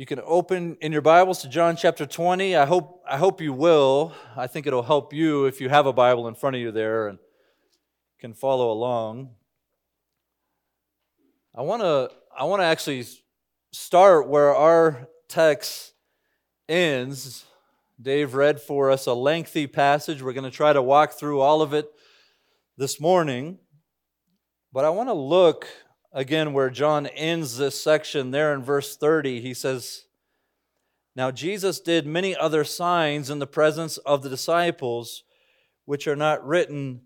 You can open in your Bibles to John chapter 20. I hope, I hope you will. I think it'll help you if you have a Bible in front of you there and can follow along. I want to I want to actually start where our text ends. Dave read for us a lengthy passage. We're going to try to walk through all of it this morning. But I want to look again where John ends this section there in verse 30. He says, Now Jesus did many other signs in the presence of the disciples, which are not written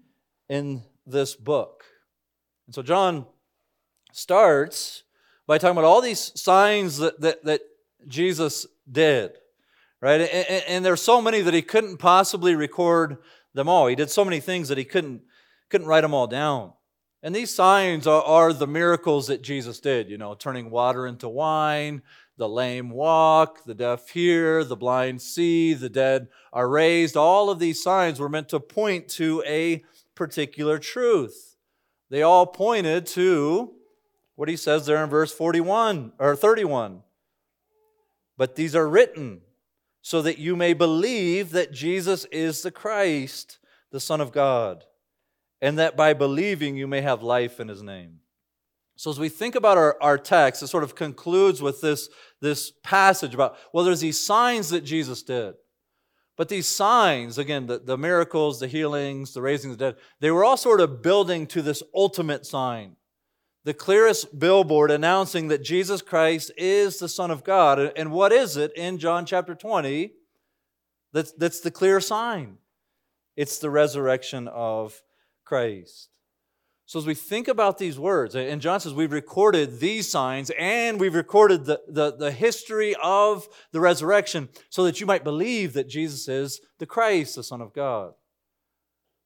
in this book. And so John starts by talking about all these signs that, that, that Jesus did, right? And, and there's so many that he couldn't possibly record them all. He did so many things that he couldn't, couldn't write them all down. And these signs are, are the miracles that Jesus did, you know, turning water into wine, the lame walk, the deaf hear, the blind see, the dead are raised. All of these signs were meant to point to a particular truth. They all pointed to what he says there in verse 41 or 31. But these are written so that you may believe that Jesus is the Christ, the Son of God, and that by believing you may have life in his name. So, as we think about our, our text, it sort of concludes with this, this passage about, well, there's these signs that Jesus did. But these signs, again, the, the miracles, the healings, the raising of the dead, they were all sort of building to this ultimate sign the clearest billboard announcing that Jesus Christ is the Son of God. And what is it in John chapter 20 that's, that's the clear sign? It's the resurrection of Christ. So, as we think about these words, and John says we've recorded these signs and we've recorded the, the, the, history of the resurrection so that you might believe that Jesus is the Christ, the Son of God.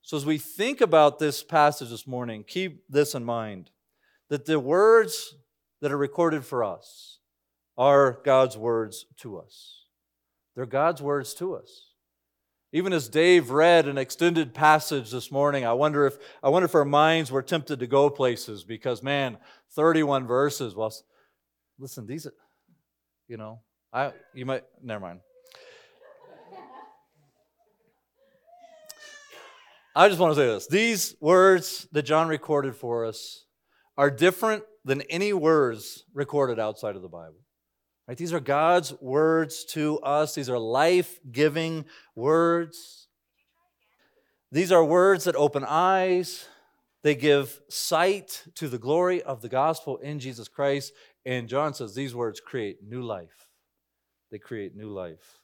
So, as we think about this passage this morning, keep this in mind that the words that are recorded for us are God's words to us. They're God's words to us. Even as Dave read an extended passage this morning, I wonder if I wonder if our minds were tempted to go places because man, 31 verses. Well, listen, these are, you know, I you might never mind. I just want to say this. These words that John recorded for us are different than any words recorded outside of the Bible. Right? These are God's words to us. These are life-giving words. These are words that open eyes. They give sight to the glory of the gospel in Jesus Christ. And John says these words create new life. They create new life.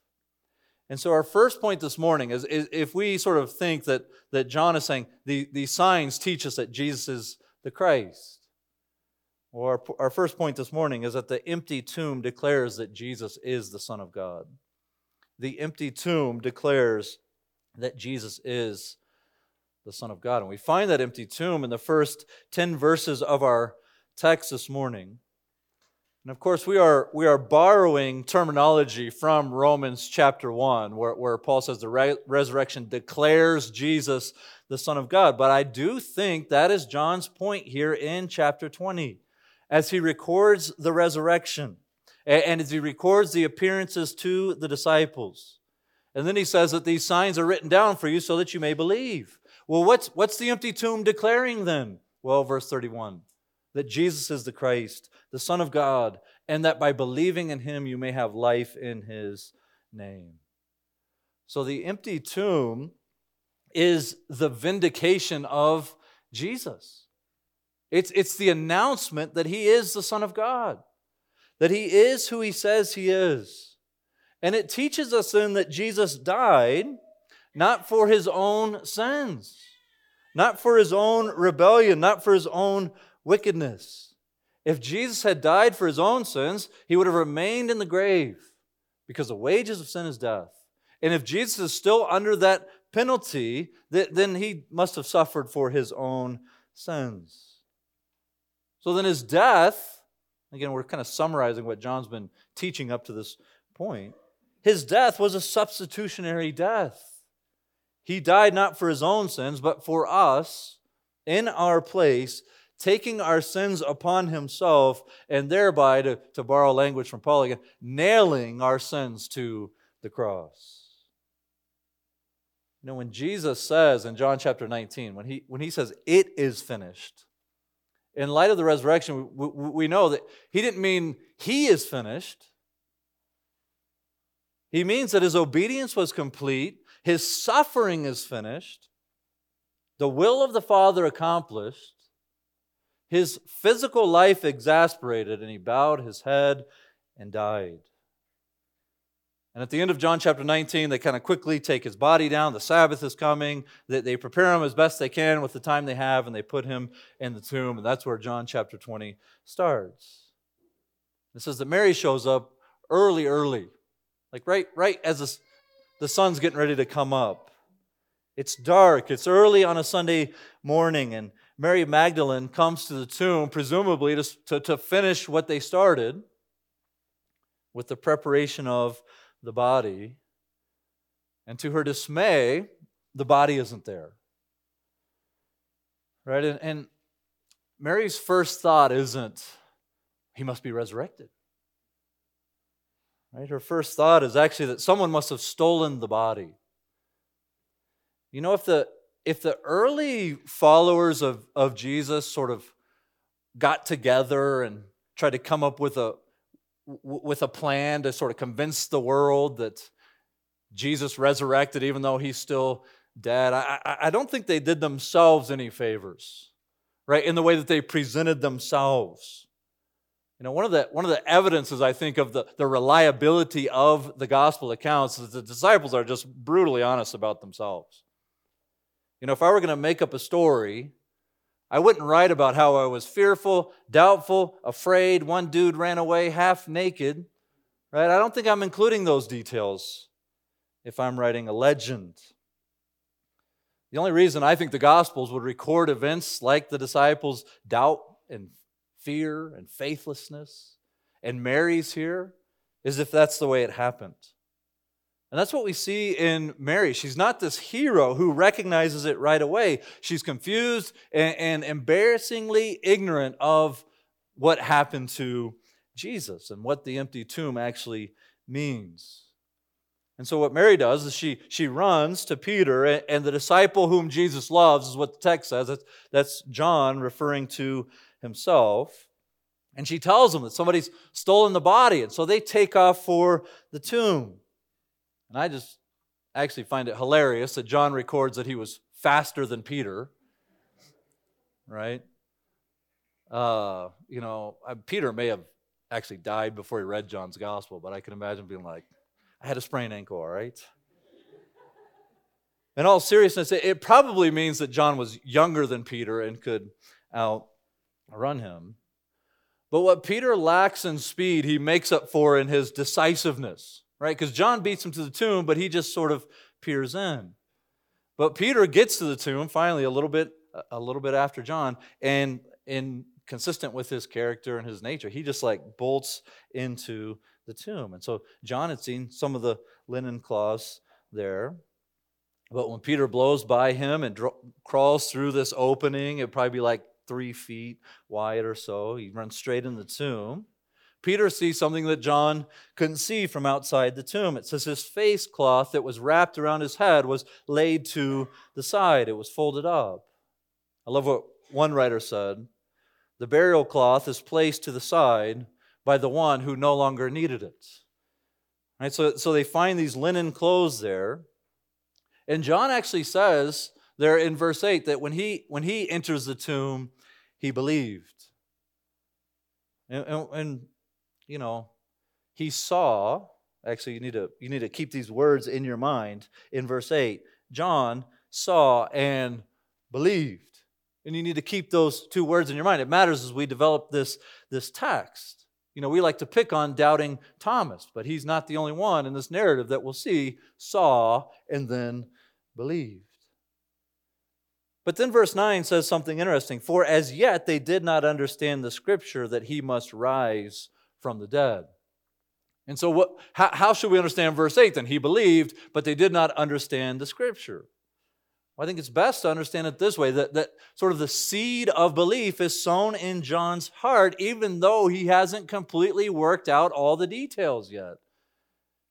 And so, our first point this morning is, is if we sort of think that, that John is saying the, these signs teach us that Jesus is the Christ, well, our, first point this morning is that the empty tomb declares that Jesus is the Son of God. The empty tomb declares that Jesus is the Son of God. And we find that empty tomb in the first 10 verses of our text this morning. And of course, we are, we are borrowing terminology from Romans chapter 1, where, where Paul says the re- resurrection declares Jesus the Son of God. But I do think that is John's point here in chapter 20 as he records the resurrection and as he records the appearances to the disciples. And then he says that these signs are written down for you so that you may believe. Well, what's, what's the empty tomb declaring then? Well, verse 31 that Jesus is the Christ, the Son of God, and that by believing in him you may have life in his name. So the empty tomb is the vindication of Jesus. It's, it's the announcement that he is the Son of God, that he is who he says he is. And it teaches us then that Jesus died not for his own sins, not for his own rebellion, not for his own wickedness. If Jesus had died for his own sins, he would have remained in the grave because the wages of sin is death. And if Jesus is still under that penalty, then he must have suffered for his own sins. So then his death, again, we're kind of summarizing what John's been teaching up to this point. His death was a substitutionary death. He died not for his own sins, but for us in our place taking our sins upon himself, and thereby, to, to borrow language from Paul again, nailing our sins to the cross. You know, when Jesus says in John chapter 19, when he, when he says, it is finished, in light of the resurrection, we, we, know that he didn't mean he is finished. He means that his obedience was complete, his suffering is finished, the will of the Father accomplished, his physical life exasperated, and he bowed his head and died. And at the end of John chapter 19, they kind of quickly take his body down. The Sabbath is coming. They, they prepare him as best they can with the time they have, and they put him in the tomb. And that's where John chapter 20 starts. It says that Mary shows up early, early, like right, right as the, the sun's getting ready to come up. It's dark, it's early on a Sunday morning, and Mary Magdalene comes to the tomb, presumably to, to, to finish what they started with the preparation of the body. And to her dismay, the body isn't there. Right? And, and Mary's first thought isn't, he must be resurrected. Right? Her first thought is actually that someone must have stolen the body. You know, if the if the early followers of, of Jesus sort of got together and tried to come up with a with a plan to sort of convince the world that Jesus resurrected even though he's still dead. I, I, don't think they did themselves any favors, right, in the way that they presented themselves. You know, one of the, one of the evidences, I think, of the, the reliability of the gospel accounts is the disciples are just brutally honest about themselves. You know, if I were going to make up a story I wouldn't write about how I was fearful, doubtful, afraid. One dude ran away half naked, right? I don't think I'm including those details if I'm writing a legend. The only reason I think the Gospels would record events like the disciples' doubt and fear and faithlessness, and Mary's here, is if that's the way it happened. And that's what we see in Mary. She's not this hero who recognizes it right away. She's confused and, and, embarrassingly ignorant of what happened to Jesus and what the empty tomb actually means. And so, what Mary does is she, she runs to Peter, and, and the disciple whom Jesus loves is what the text says. That's, that's John referring to himself. And she tells him that somebody's stolen the body. And so they take off for the tomb. And I just actually find it hilarious that John records that he was faster than Peter, right? Uh, you know, Peter may have actually died before he read John's gospel, but I can imagine being like, I had a sprained ankle, all right? In all seriousness, it probably means that John was younger than Peter and could outrun him. But what Peter lacks in speed, he makes up for in his decisiveness right? Because John beats him to the tomb, but he just sort of peers in. But Peter gets to the tomb finally a little bit a little bit after John, and in consistent with his character and his nature, he just like bolts into the tomb. And so John had seen some of the linen cloths there. But when Peter blows by him and crawls through this opening, it'd probably be like three feet wide or so. He runs straight in the tomb. Peter sees something that John couldn't see from outside the tomb. It says his face cloth that was wrapped around his head was laid to the side, it was folded up. I love what one writer said the burial cloth is placed to the side by the one who no longer needed it. Right, so, so they find these linen clothes there. And John actually says there in verse 8 that when he, when he enters the tomb, he believed. And, and, and you know, he saw, actually you need to you need to keep these words in your mind in verse 8. John saw and believed. And you need to keep those two words in your mind. It matters as we develop this, this text. You know, we like to pick on doubting Thomas, but he's not the only one in this narrative that we'll see saw and then believed. But then verse 9 says something interesting. For as yet they did not understand the scripture that he must rise from the dead. And so, what, how, how should we understand verse 8 then? He believed, but they did not understand the scripture. I think it's best to understand it this way that, that sort of the seed of belief is sown in John's heart, even though he hasn't completely worked out all the details yet.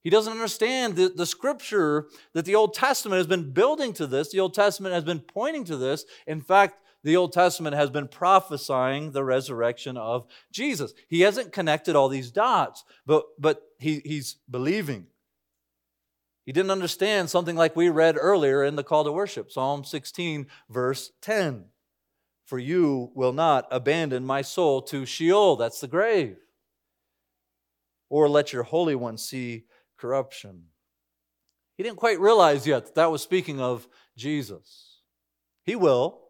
He doesn't understand the, the scripture that the Old Testament has been building to this. The Old Testament has been pointing to this. In fact, the Old Testament has been prophesying the resurrection of Jesus. He hasn't connected all these dots, but, but he, he's believing. He didn't understand something like we read earlier in the call to worship, Psalm 16, verse 10. For you will not abandon my soul to Sheol, that's the grave, or let your Holy One see corruption. He didn't quite realize yet that that was speaking of Jesus. He will.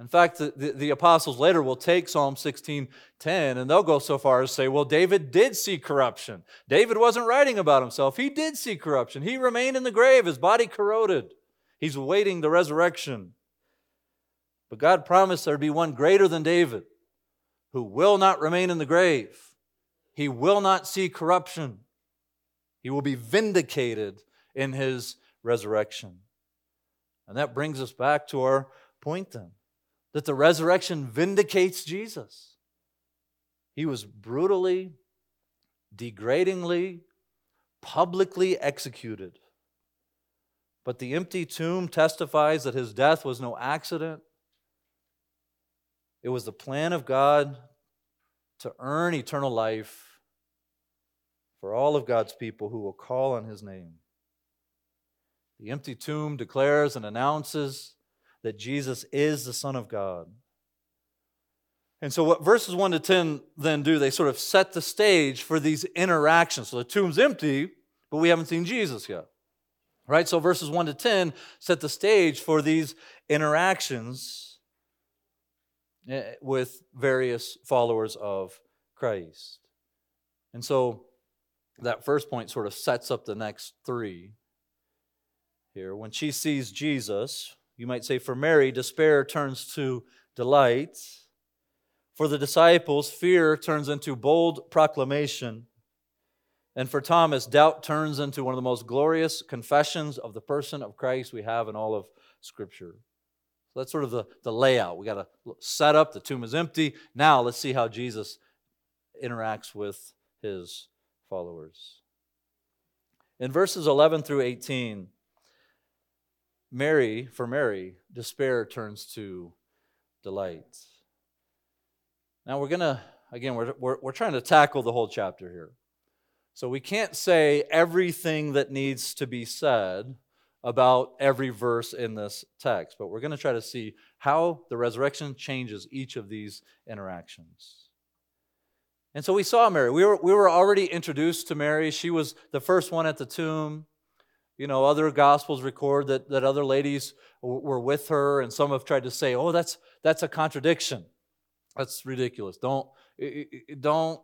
In fact, the, the, apostles later will take Psalm 16 10 and they'll go so far as say, well, David did see corruption. David wasn't writing about himself. He did see corruption. He remained in the grave, his body corroded. He's awaiting the resurrection. But God promised there'd be one greater than David who will not remain in the grave. He will not see corruption. He will be vindicated in his resurrection. And that brings us back to our point then that the resurrection vindicates Jesus. He was brutally, degradingly, publicly executed. But the empty tomb testifies that his death was no accident. It was the plan of God to earn eternal life for all of God's people who will call on his name. The empty tomb declares and announces that Jesus is the Son of God. And so, what verses 1 to 10 then do, they sort of set the stage for these interactions. So, the tomb's empty, but we haven't seen Jesus yet. Right? So, verses 1 to 10 set the stage for these interactions eh, with various followers of Christ. And so, that first point sort of sets up the next three here. When she sees Jesus, you might say for Mary, despair turns to delight. For the disciples, fear turns into bold proclamation. And for Thomas, doubt turns into one of the most glorious confessions of the person of Christ we have in all of Scripture. So that's sort of the, the layout. We got to set up, the tomb is empty. Now let's see how Jesus interacts with his followers. In verses 11 through 18, Mary, for Mary, despair turns to delight. Now we're going to, again, we're, we're, we're trying to tackle the whole chapter here. So we can't say everything that needs to be said about every verse in this text, but we're going to try to see how the resurrection changes each of these interactions. And so we saw Mary. We were, we were already introduced to Mary. She was the first one at the tomb. You know, other gospels record that, that other ladies were with her, and some have tried to say, oh, that's, that's a contradiction. That's ridiculous. Don't, don't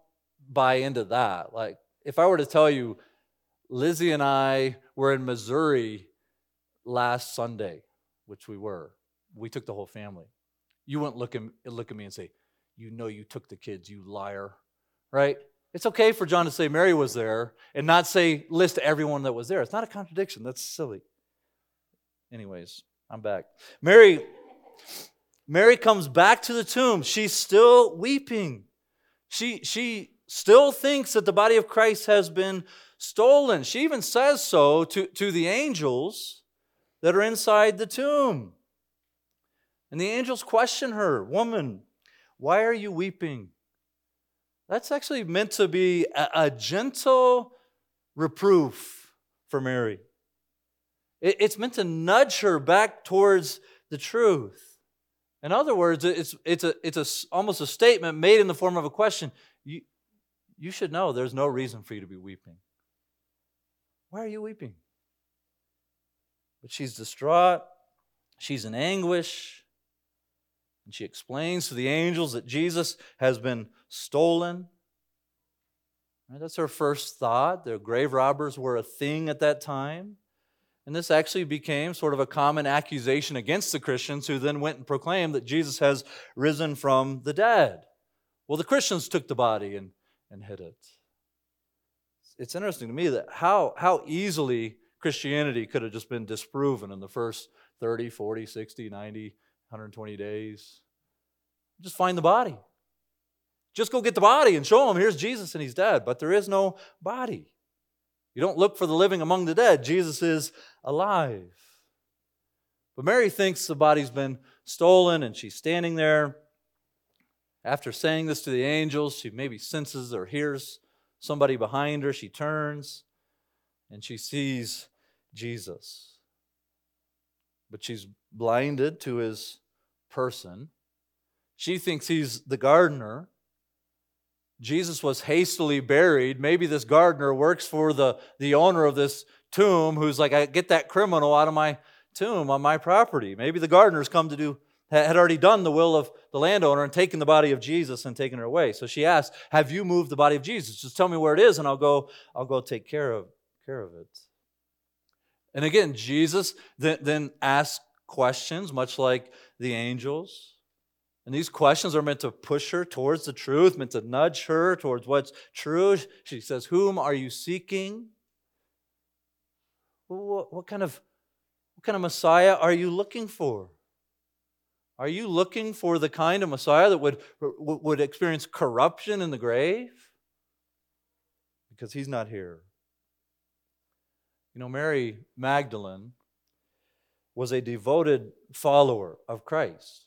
buy into that. Like, if I were to tell you, Lizzie and I were in Missouri last Sunday, which we were, we took the whole family. You wouldn't look at, look at me and say, You know, you took the kids, you liar, right? It's okay for John to say Mary was there and not say list everyone that was there. It's not a contradiction. That's silly. Anyways, I'm back. Mary Mary comes back to the tomb. She's still weeping. She she still thinks that the body of Christ has been stolen. She even says so to, to the angels that are inside the tomb. And the angels question her, Woman, why are you weeping? That's actually meant to be a, a gentle reproof for Mary. It, it's meant to nudge her back towards the truth. In other words, it's, it's, a, it's a, almost a statement made in the form of a question. You, you should know there's no reason for you to be weeping. Why are you weeping? But she's distraught. She's in anguish. And she explains to the angels that Jesus has been stolen. Right, that's her first thought. The grave robbers were a thing at that time. And this actually became sort of a common accusation against the Christians who then went and proclaimed that Jesus has risen from the dead. Well, the Christians took the body and, and hid it. It's interesting to me that how, how easily Christianity could have just been disproven in the first 30, 40, 60, 90, 120 days. Just find the body. Just go get the body and show them here's Jesus and he's dead. But there is no body. You don't look for the living among the dead. Jesus is alive. But Mary thinks the body's been stolen and she's standing there. After saying this to the angels, she maybe senses or hears somebody behind her. She turns and she sees Jesus. But she's blinded to his person. She thinks he's the gardener. Jesus was hastily buried. Maybe this gardener works for the, the owner of this tomb who's like, I get that criminal out of my tomb on my property. Maybe the gardener's come to do had already done the will of the landowner and taken the body of Jesus and taken her away. So she asked, "Have you moved the body of Jesus? Just tell me where it is, and I'll go. I'll go take care of care of it." And again, Jesus then, then asks questions, much like the angels. And these questions are meant to push her towards the truth, meant to nudge her towards what's true. She says, Whom are you seeking? What, what, kind of, what kind of Messiah are you looking for? Are you looking for the kind of Messiah that would, would experience corruption in the grave? Because he's not here. You know, Mary Magdalene was a devoted follower of Christ.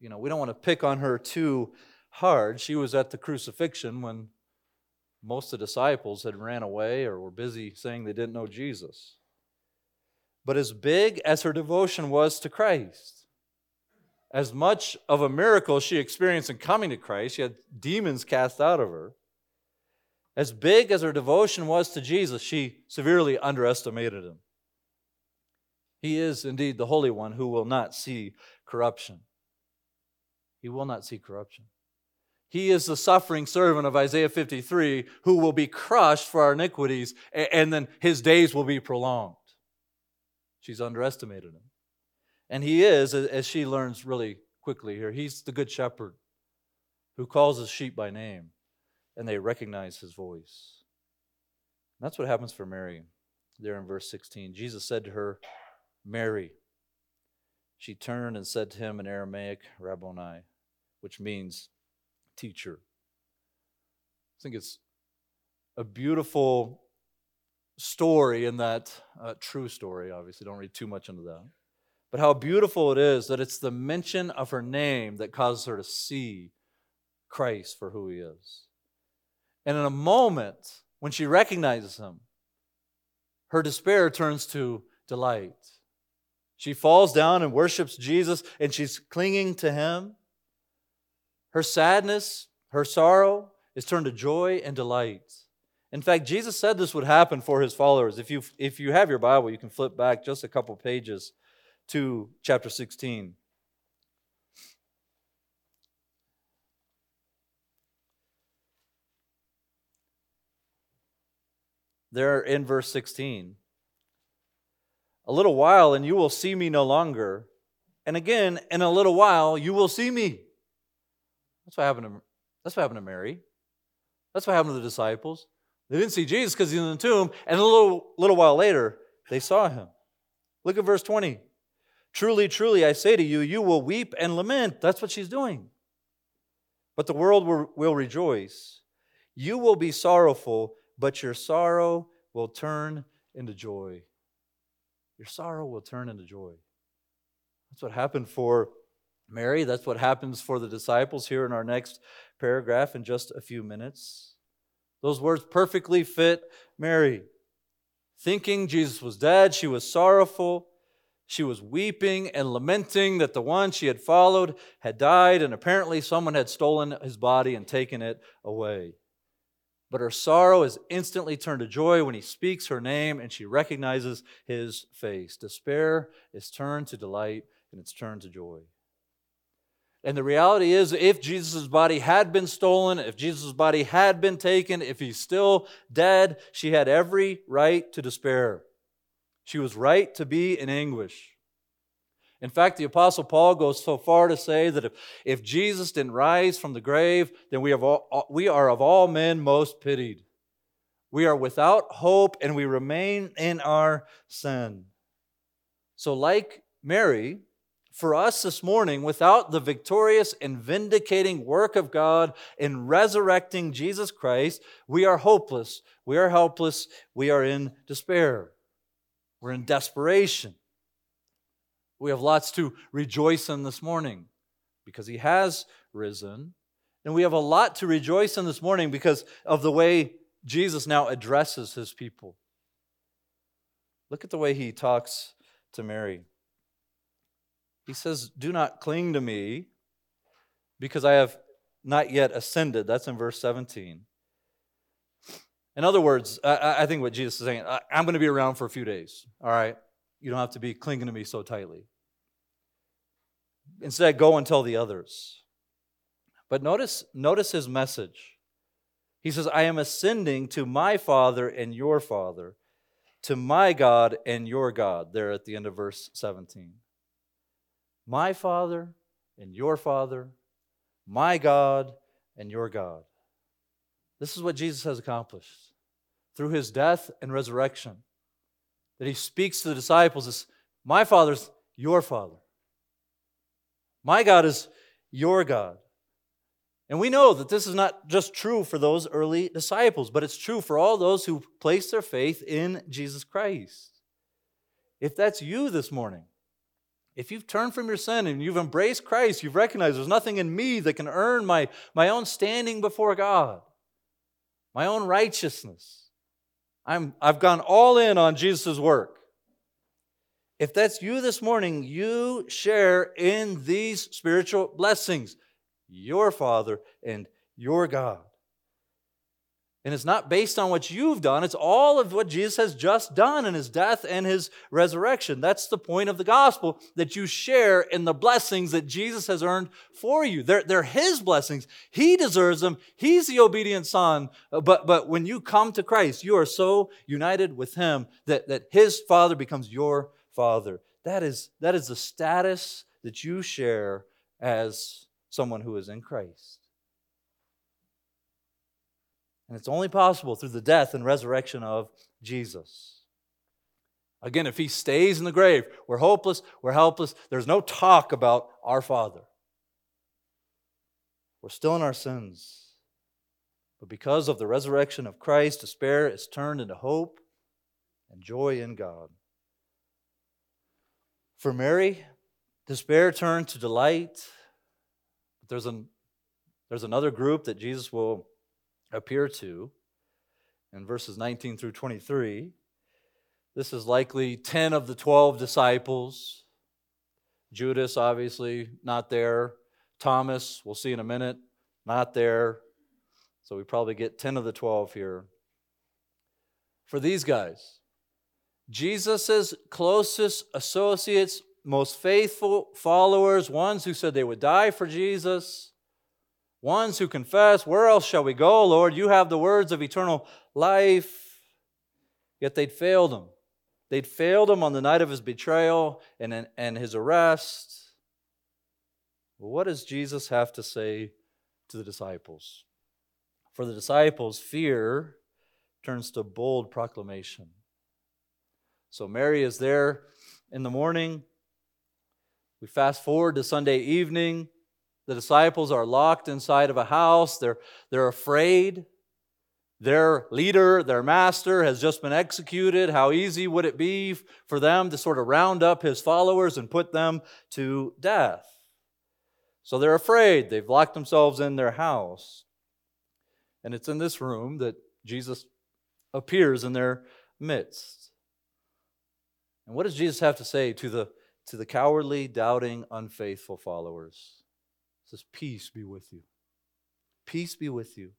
You know, we don't want to pick on her too hard. She was at the crucifixion when most of the disciples had ran away or were busy saying they didn't know Jesus. But as big as her devotion was to Christ, as much of a miracle she experienced in coming to Christ, she had demons cast out of her. As big as her devotion was to Jesus, she severely underestimated him. He is indeed the Holy One who will not see corruption. He will not see corruption. He is the suffering servant of Isaiah 53 who will be crushed for our iniquities, and then his days will be prolonged. She's underestimated him. And he is, as she learns really quickly here, he's the good shepherd who calls his sheep by name, and they recognize his voice. And that's what happens for Mary there in verse 16. Jesus said to her, Mary. She turned and said to him in Aramaic, Rabboni, which means teacher. I think it's a beautiful story in that uh, true story, obviously. Don't read too much into that. But how beautiful it is that it's the mention of her name that causes her to see Christ for who he is. And in a moment, when she recognizes him, her despair turns to delight. She falls down and worships Jesus, and she's clinging to him. Her sadness, her sorrow is turned to joy and delight. In fact, Jesus said this would happen for his followers. If you, if you have your Bible, you can flip back just a couple pages to chapter 16. There in verse 16. A little while, and you will see me no longer. And again, in a little while, you will see me. That's what happened to, that's what happened to Mary. That's what happened to the disciples. They didn't see Jesus because he's in the tomb, and a little, little while later, they saw him. Look at verse 20. Truly, truly, I say to you, you will weep and lament. That's what she's doing. But the world will, will rejoice. You will be sorrowful, but your sorrow will turn into joy. Your sorrow will turn into joy. That's what happened for Mary. That's what happens for the disciples here in our next paragraph in just a few minutes. Those words perfectly fit Mary. Thinking Jesus was dead, she was sorrowful. She was weeping and lamenting that the one she had followed had died, and apparently someone had stolen his body and taken it away. But her sorrow is instantly turned to joy when he speaks her name and she recognizes his face. Despair is turned to delight and it's turned to joy. And the reality is, if Jesus' body had been stolen, if Jesus' body had been taken, if he's still dead, she had every right to despair. She was right to be in anguish. In fact, the Apostle Paul goes so far to say that if, if Jesus didn't rise from the grave, then we, have all, we are of all men most pitied. We are without hope and we remain in our sin. So, like Mary, for us this morning, without the victorious and vindicating work of God in resurrecting Jesus Christ, we are hopeless. We are helpless. We are in despair. We're in desperation. We have lots to rejoice in this morning because He has risen. And we have a lot to rejoice in this morning because of the way Jesus now addresses His people. Look at the way He talks to Mary. He says, Do not cling to me because I have not yet ascended. That's in verse 17. In other words, I, think what Jesus is saying, I'm going to be around for a few days, all right? You don't have to be clinging to me so tightly. Instead, go and tell the others. But notice, notice his message. He says, I am ascending to my Father and your Father, to my God and your God, there at the end of verse 17 my Father and your Father, my God and your God. This is what Jesus has accomplished through his death and resurrection. That he speaks to the disciples is My Father's your Father. My God is your God. And we know that this is not just true for those early disciples, but it's true for all those who place their faith in Jesus Christ. If that's you this morning, if you've turned from your sin and you've embraced Christ, you've recognized there's nothing in me that can earn my, my own standing before God, my own righteousness. I'm, I've gone all in on Jesus' work. If that's you this morning, you share in these spiritual blessings, your Father and your God. And it's not based on what you've done, it's all of what Jesus has just done in his death and his resurrection. That's the point of the gospel that you share in the blessings that Jesus has earned for you. They're, they're his blessings. He deserves them. He's the obedient son. But, but when you come to Christ, you are so united with him that, that his father becomes your father. That is, that is the status that you share as someone who is in Christ. And it's only possible through the death and resurrection of Jesus. Again, if he stays in the grave, we're hopeless, we're helpless. There's no talk about our Father. We're still in our sins. But because of the resurrection of Christ, despair is turned into hope and joy in God. For Mary, despair turned to delight. But there's, an, there's another group that Jesus will appear to in verses 19 through 23. This is likely 10 of the 12 disciples. Judas, obviously, not there. Thomas, we'll see in a minute, not there. So we probably get 10 of the 12 here. For these guys, Jesus' closest associates, most faithful followers, ones who said they would die for Jesus, Ones who confess, Where else shall we go, Lord? You have the words of eternal life. Yet they'd failed him. They'd failed him on the night of his betrayal and, and his arrest. What does Jesus have to say to the disciples? For the disciples, fear turns to bold proclamation. So Mary is there in the morning. We fast forward to Sunday evening. The disciples are locked inside of a house. They're, they're afraid. Their leader, their master, has just been executed. How easy would it be for them to sort of round up his followers and put them to death? So they're afraid. They've locked themselves in their house. And it's in this room that Jesus appears in their midst. And what does Jesus have to say to the, to the cowardly, doubting, unfaithful followers? Says, Peace be with you. Peace be with you.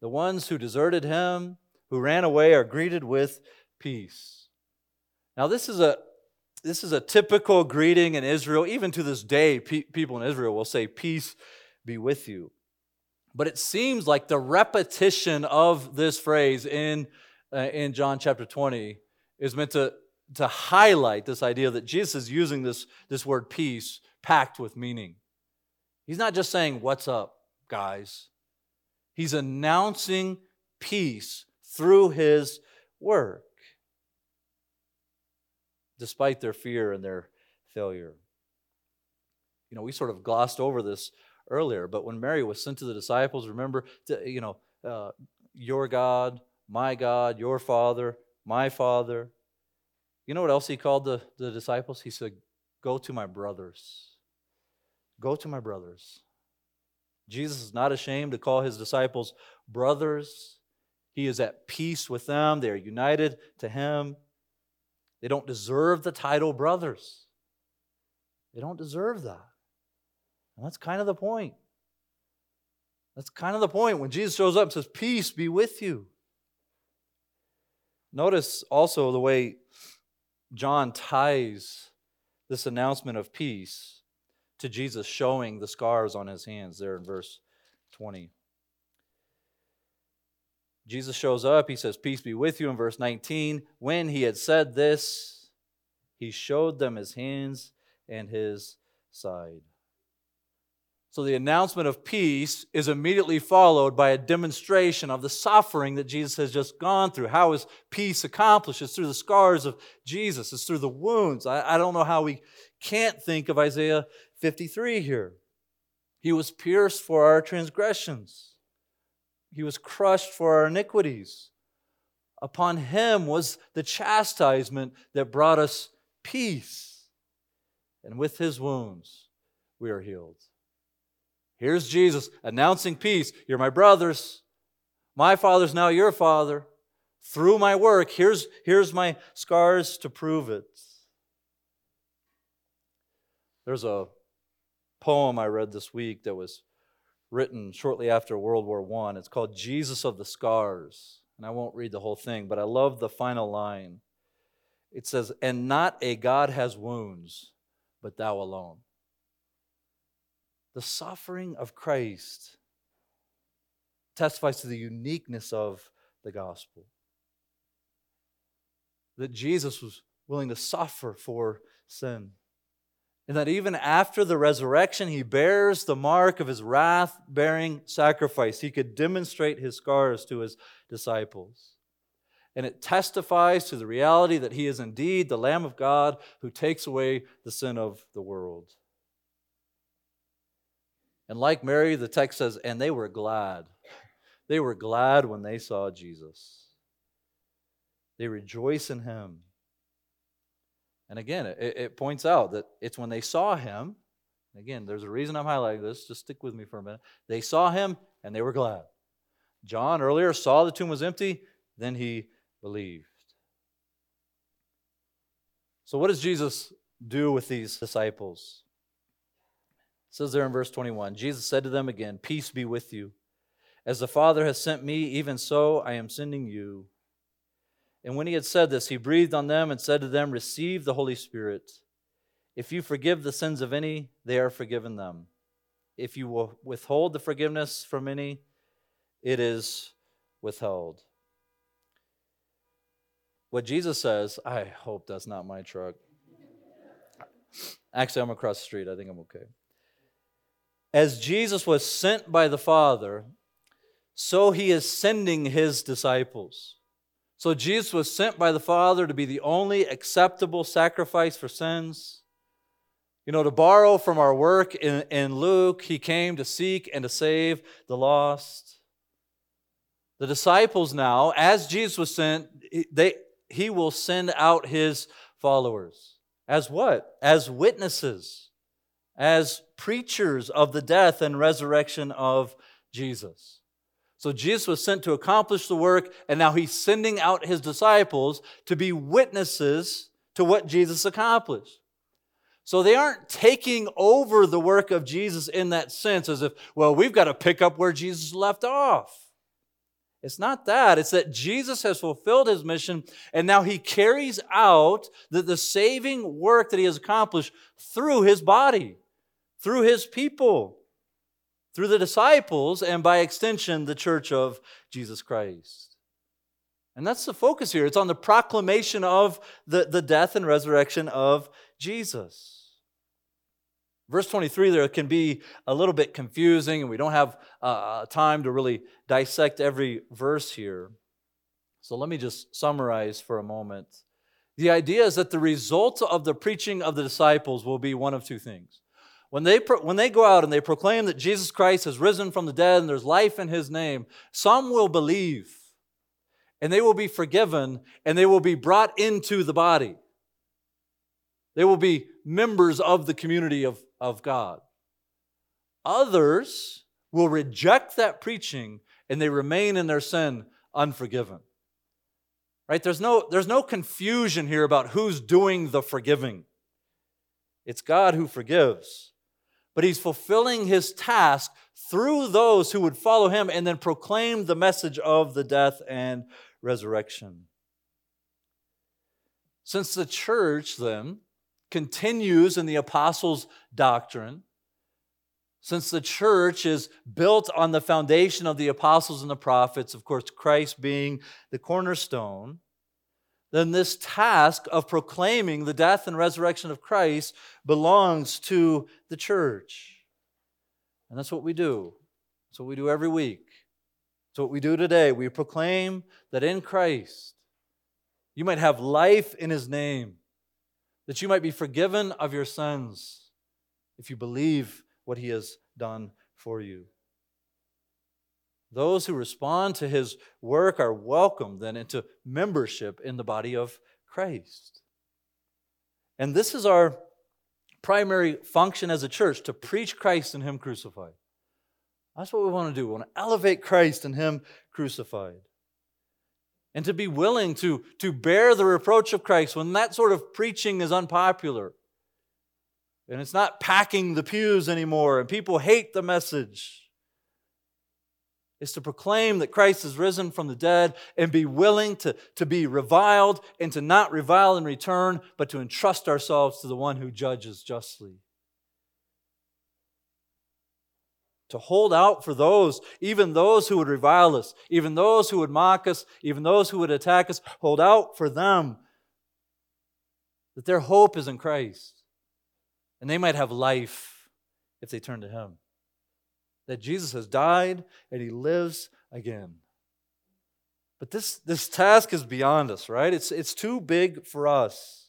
The ones who deserted him, who ran away, are greeted with peace. Now, this is a this is a typical greeting in Israel. Even to this day, pe- people in Israel will say, Peace be with you. But it seems like the repetition of this phrase in, uh, in John chapter 20 is meant to, to highlight this idea that Jesus is using this, this word peace packed with meaning. He's not just saying, What's up, guys? He's announcing peace through his work. despite their fear and their failure. You know, we sort of glossed over this earlier, but when Mary was sent to the disciples, remember, to, you know, uh, your God, my God, your Father, my Father. You know what else he called the, the disciples? He said, Go to my brothers. Go to my brothers. Jesus is not ashamed to call his disciples brothers. He is at peace with them. They are united to him. They don't deserve the title brothers. They don't deserve that. And that's kind of the point. That's kind of the point. When Jesus shows up and says, Peace be with you. Notice also the way John ties this announcement of peace to Jesus showing the scars on his hands there in verse 20. Jesus shows up. He says, Peace be with you in verse 19. When he had said this, he showed them his hands and his side. So the announcement of peace is immediately followed by a demonstration of the suffering that Jesus has just gone through. How is peace accomplished? It's through the scars of Jesus, it's through the wounds. I, I don't know how we can't think of Isaiah 53 here. He was pierced for our transgressions, he was crushed for our iniquities. Upon him was the chastisement that brought us peace. And with his wounds, we are healed. Here's Jesus announcing peace. You're my brothers. My father's now your father. Through my work, here's, here's my scars to prove it. There's a poem I read this week that was written shortly after World War I. It's called Jesus of the Scars. And I won't read the whole thing, but I love the final line. It says, And not a God has wounds, but thou alone the suffering of Christ testifies to the uniqueness of the gospel. That Jesus was willing to suffer for sin. And that even after the resurrection, he bears the mark of his wrath bearing sacrifice. He could demonstrate his scars to his disciples. And it testifies to the reality that he is indeed the Lamb of God who takes away the sin of the world. And like Mary, the text says, and they were glad. They were glad when they saw Jesus. They rejoice in him. And again, it, it points out that it's when they saw him. Again, there's a reason I'm highlighting this. Just stick with me for a minute. They saw him and they were glad. John earlier saw the tomb was empty, then he believed. So, what does Jesus do with these disciples? It says there in verse 21 Jesus said to them again, Peace be with you. As the Father has sent me, even so I am sending you. And when he had said this, he breathed on them and said to them, Receive the Holy Spirit. If you forgive the sins of any, they are forgiven them. If you will withhold the forgiveness from any, it is withheld. What Jesus says, I hope that's not my truck. Actually, I'm across the street. I think I'm okay. As Jesus was sent by the Father, so he is sending his disciples. So Jesus was sent by the Father to be the only acceptable sacrifice for sins. You know, to borrow from our work in, in Luke, he came to seek and to save the lost. The disciples now, as Jesus was sent, they, he will send out his followers. As what? As witnesses as preachers of the death and resurrection of Jesus. So Jesus was sent to accomplish the work, and now he's sending out his disciples to be witnesses to what Jesus accomplished. So they aren't taking over the work of Jesus in that sense, as if, well, we've got to pick up where Jesus left off. It's not that. It's that Jesus has fulfilled his mission and now he carries out the, the saving work that he has accomplished through his body through his people, through the disciples, and by extension, the church of Jesus Christ. And that's the focus here. It's on the proclamation of the, the death and resurrection of Jesus. Verse 23 there can be a little bit confusing, and we don't have uh, time to really dissect every verse here. So let me just summarize for a moment The idea is that the result of the preaching of the disciples will be one of two things. When they, pro- when they go out and they proclaim that Jesus Christ has risen from the dead and there's life in his name, some will believe and they will be forgiven and they will be brought into the body. They will be members of the community of, of God. Others will reject that preaching and they remain in their sin unforgiven. Right? There's no, there's no confusion here about who's doing the forgiving. It's God who forgives. But he's fulfilling his task through those who would follow him and then proclaim the message of the death and resurrection. Since the church then continues in the apostles' doctrine, since the church is built on the foundation of the apostles and the prophets, of course, Christ being the cornerstone, then this task of proclaiming the death and resurrection of Christ belongs to the church. And that's what we do. That's what we do every week. That's what we do today. We proclaim that in Christ you might have life in his name, that you might be forgiven of your sins if you believe what he has done for you. Those who respond to his work are welcomed then into membership in the body of Christ. And this is our primary function as a church to preach Christ and him crucified. That's what we want to do. We want to elevate Christ and Him crucified. And to be willing to, to bear the reproach of Christ when that sort of preaching is unpopular. And it's not packing the pews anymore, and people hate the message. Is to proclaim that Christ is risen from the dead and be willing to, to be reviled and to not revile in return, but to entrust ourselves to the one who judges justly. to hold out for those, even those who would revile us, even those who would mock us, even those who would attack us, hold out for them that their hope is in Christ and they might have life if they turn to Him. That Jesus has died and He lives again. But this, this task is beyond us, right? It's, it's too big for us.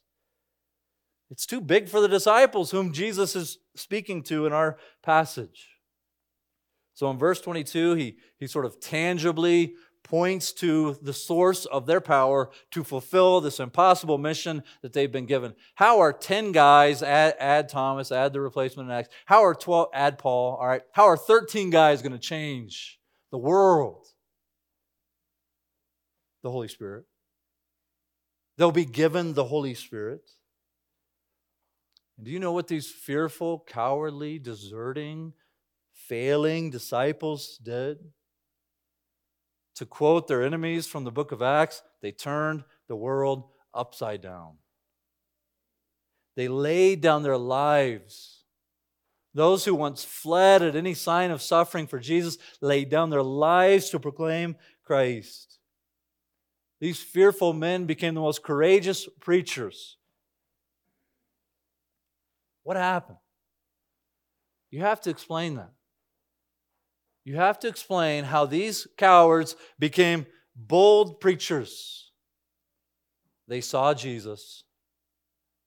It's too big for the disciples whom Jesus is speaking to in our passage. So in verse 22, he, he sort of tangibly points to the source of their power to fulfill this impossible mission that they've been given. How are 10 guys, add, add Thomas, add the replacement in Acts, how are 12, add Paul, all right, how are 13 guys going to change the world? The Holy Spirit. They'll be given the Holy Spirit. Do you know what these fearful, cowardly, deserting, failing disciples did? To quote their enemies from the book of Acts, they turned the world upside down. They laid down their lives. Those who once fled at any sign of suffering for Jesus laid down their lives to proclaim Christ. These fearful men became the most courageous preachers. What happened? You have to explain that. You have to explain how these cowards became bold preachers. They saw Jesus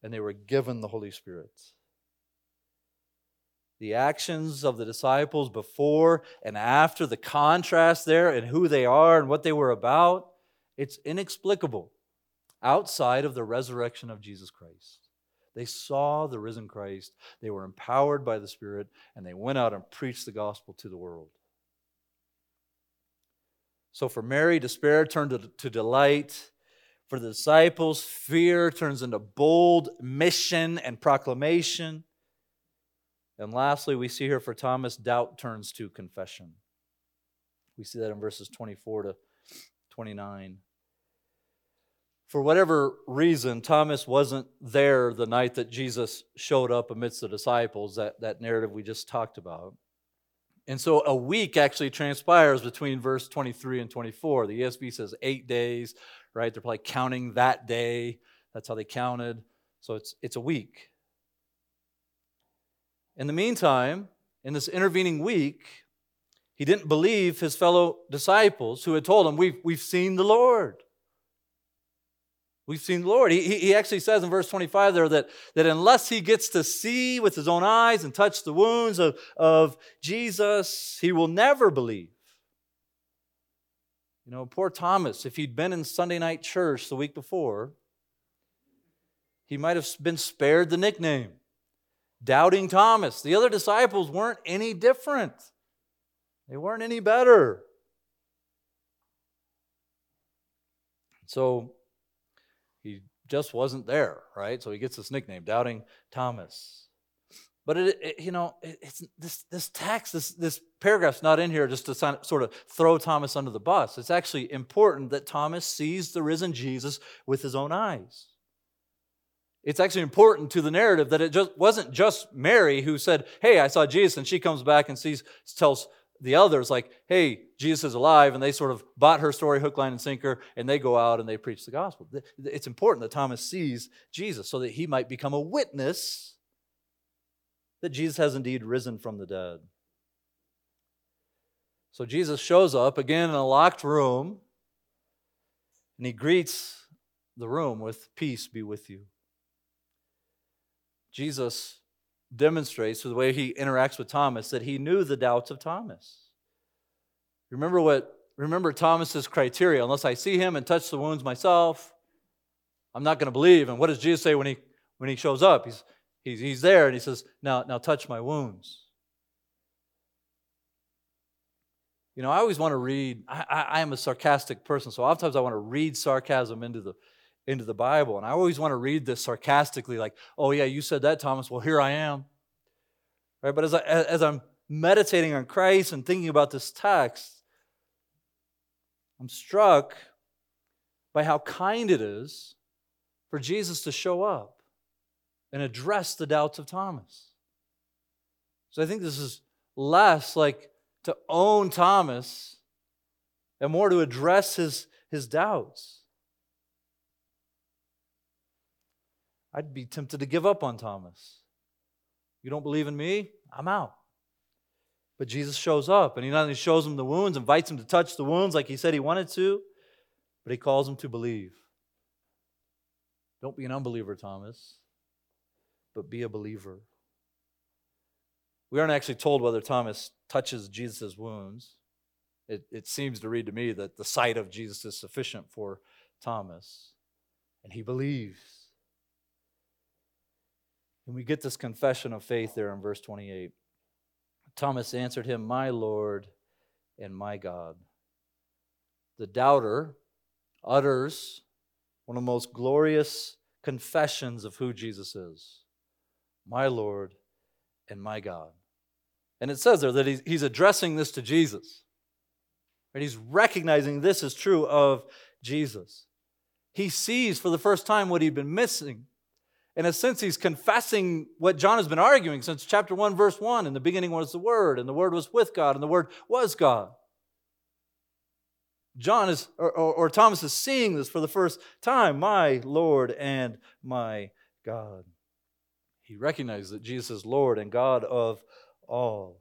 and they were given the Holy Spirit. The actions of the disciples before and after, the contrast there and who they are and what they were about, it's inexplicable outside of the resurrection of Jesus Christ. They saw the risen Christ, they were empowered by the Spirit, and they went out and preached the gospel to the world. So for Mary, despair turned to, to delight. For the disciples, fear turns into bold mission and proclamation. And lastly, we see here for Thomas, doubt turns to confession. We see that in verses 24 to 29. For whatever reason, Thomas wasn't there the night that Jesus showed up amidst the disciples, that, that narrative we just talked about. And so a week actually transpires between verse 23 and 24. The ESV says eight days, right? They're probably counting that day. That's how they counted. So it's, it's a week. In the meantime, in this intervening week, he didn't believe his fellow disciples who had told him, We've, we've seen the Lord. We've seen the Lord. He, he actually says in verse 25 there that, that unless he gets to see with his own eyes and touch the wounds of, of Jesus, he will never believe. You know, poor Thomas, if he'd been in Sunday night church the week before, he might have been spared the nickname Doubting Thomas. The other disciples weren't any different, they weren't any better. So just wasn't there, right? So he gets this nickname, Doubting Thomas. But it, it, you know, it, it's this this text, this this paragraph's not in here just to sort of throw Thomas under the bus. It's actually important that Thomas sees the risen Jesus with his own eyes. It's actually important to the narrative that it just wasn't just Mary who said, "Hey, I saw Jesus," and she comes back and sees tells the others, like, hey, Jesus is alive, and they sort of bought her story hook, line, and sinker, and they go out and they preach the gospel. It's important that Thomas sees Jesus so that he might become a witness that Jesus has indeed risen from the dead. So Jesus shows up again in a locked room, and he greets the room with, Peace be with you. Jesus demonstrates the way he interacts with Thomas that he knew the doubts of Thomas. Remember what remember Thomas's criteria, unless I see him and touch the wounds myself, I'm not going to believe. And what does Jesus say when he when he shows up? He's he's, he's there and he says, "Now now touch my wounds." You know, I always want to read. I, I, I am a sarcastic person, so oftentimes I want to read sarcasm into the into the Bible. And I always want to read this sarcastically, like, oh, yeah, you said that, Thomas. Well, here I am. Right? But as, I, as I'm meditating on Christ and thinking about this text, I'm struck by how kind it is for Jesus to show up and address the doubts of Thomas. So I think this is less like to own Thomas and more to address his, his doubts. I'd be tempted to give up on Thomas. You don't believe in me? I'm out. But Jesus shows up, and he not only shows him the wounds, invites him to touch the wounds like he said he wanted to, but he calls him to believe. Don't be an unbeliever, Thomas, but be a believer. We aren't actually told whether Thomas touches Jesus' wounds. It, it seems to read to me that the sight of Jesus is sufficient for Thomas, and he believes. And we get this confession of faith there in verse 28. Thomas answered him, My Lord and my God. The doubter utters one of the most glorious confessions of who Jesus is my Lord and my God. And it says there that he's, addressing this to Jesus. Right? He's recognizing this is true of Jesus. He sees for the first time what he'd been missing in a sense, he's confessing what John has been arguing since chapter 1, verse 1. In the beginning was the Word, and the Word was with God, and the Word was God. John is, or, or, or Thomas is seeing this for the first time my Lord and my God. He recognizes that Jesus is Lord and God of all.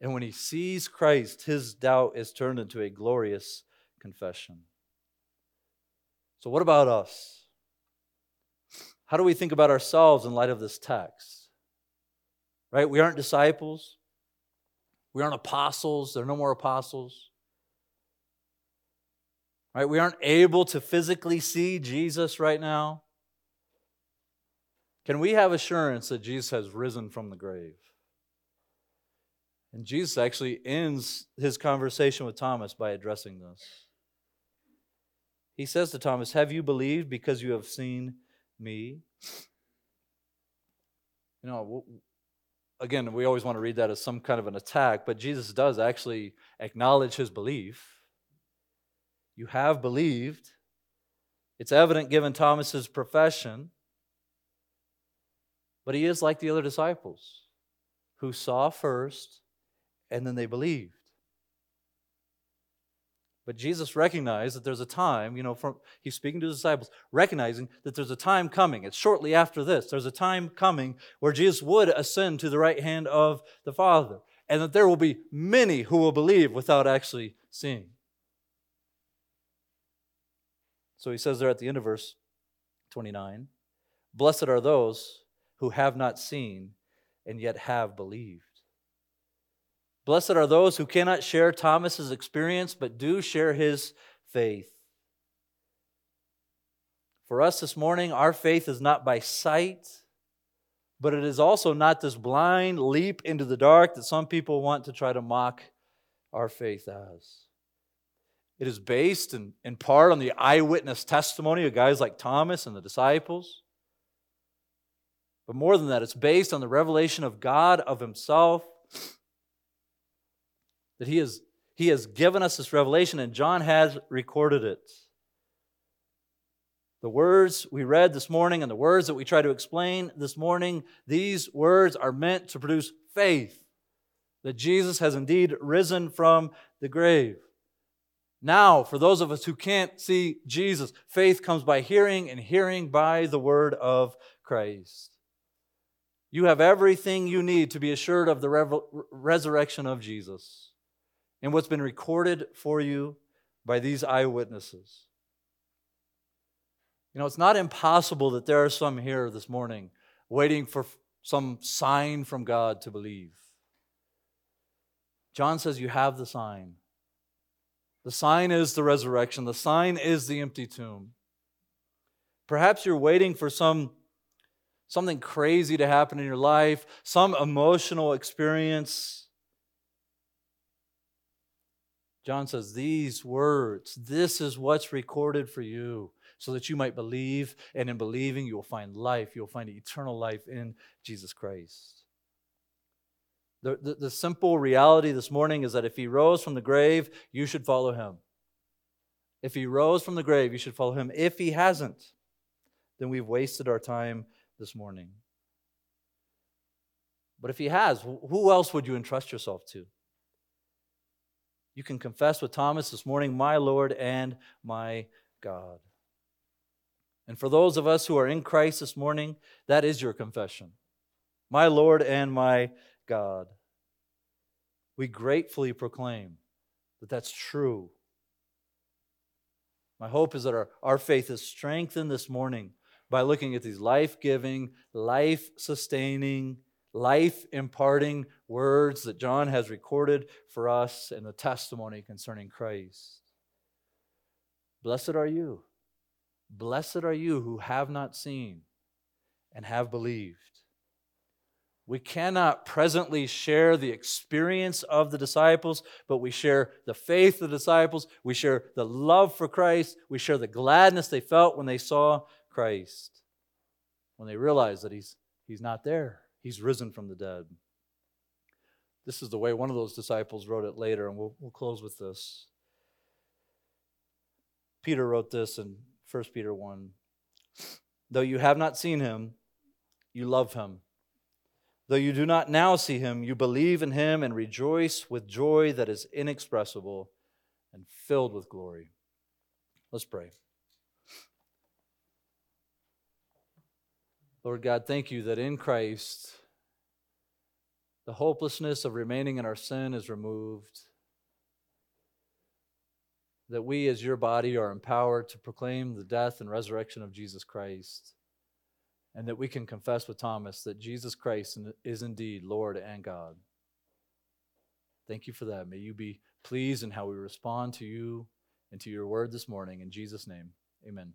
And when he sees Christ, his doubt is turned into a glorious confession. So, what about us? How do we think about ourselves in light of this text? Right? We aren't disciples. We aren't apostles. There are no more apostles. Right? We aren't able to physically see Jesus right now. Can we have assurance that Jesus has risen from the grave? And Jesus actually ends his conversation with Thomas by addressing this. He says to Thomas, Have you believed because you have seen me. You know, again, we always want to read that as some kind of an attack, but Jesus does actually acknowledge his belief. You have believed. It's evident given Thomas's profession. But he is like the other disciples who saw first and then they believed. But Jesus recognized that there's a time, you know, from he's speaking to his disciples, recognizing that there's a time coming. It's shortly after this. There's a time coming where Jesus would ascend to the right hand of the Father, and that there will be many who will believe without actually seeing. So he says there at the end of verse 29 Blessed are those who have not seen and yet have believed. Blessed are those who cannot share Thomas's experience but do share his faith. For us this morning, our faith is not by sight, but it is also not this blind leap into the dark that some people want to try to mock our faith as. It is based in, in part on the eyewitness testimony of guys like Thomas and the disciples. But more than that, it's based on the revelation of God of Himself. That He has, he has given us this revelation, and John has recorded it. The words we read this morning and the words that we try to explain this morning, these words are meant to produce faith that Jesus has indeed risen from the grave. Now, for those of us who can't see Jesus, faith comes by hearing, and hearing by the word of Christ. You have everything you need to be assured of the resurrection of Jesus and what's been recorded for you by these eyewitnesses. You know, it's not impossible that there are some here this morning waiting for some sign from God to believe. John says you have the sign. The sign is the resurrection, the sign is the empty tomb. Perhaps you're waiting for some something crazy to happen in your life, some emotional experience. John says, These words, this is what's recorded for you, so that you might believe, and in believing, you will find life. You'll find eternal life in Jesus Christ. The, the, the, simple reality this morning is that if he rose from the grave, you should follow him. If he rose from the grave, you should follow him. If he hasn't, then we've wasted our time this morning. But if he has, who else would you entrust yourself to? You can confess with Thomas this morning, My Lord and my God. And for those of us who are in Christ this morning, that is your confession. My Lord and my God. We gratefully proclaim that that's true. My hope is that our, our faith is strengthened this morning by looking at these life giving, life sustaining, life imparting words that John has recorded for us in the testimony concerning Christ. Blessed are you. Blessed are you who have not seen and have believed. We cannot presently share the experience of the disciples, but we share the faith of the disciples. We share the love for Christ. We share the gladness they felt when they saw Christ, when they realized that he's, he's not there, he's risen from the dead. This is the way one of those disciples wrote it later, and we'll, we'll close with this. Peter wrote this in 1 Peter 1 Though you have not seen him, you love him. Though you do not now see him, you believe in him and rejoice with joy that is inexpressible and filled with glory. Let's pray. Lord God, thank you that in Christ, the hopelessness of remaining in our sin is removed. That we, as your body, are empowered to proclaim the death and resurrection of Jesus Christ. And that we can confess with Thomas that Jesus Christ is indeed Lord and God. Thank you for that. May you be pleased in how we respond to you and to your word this morning. In Jesus' name, amen.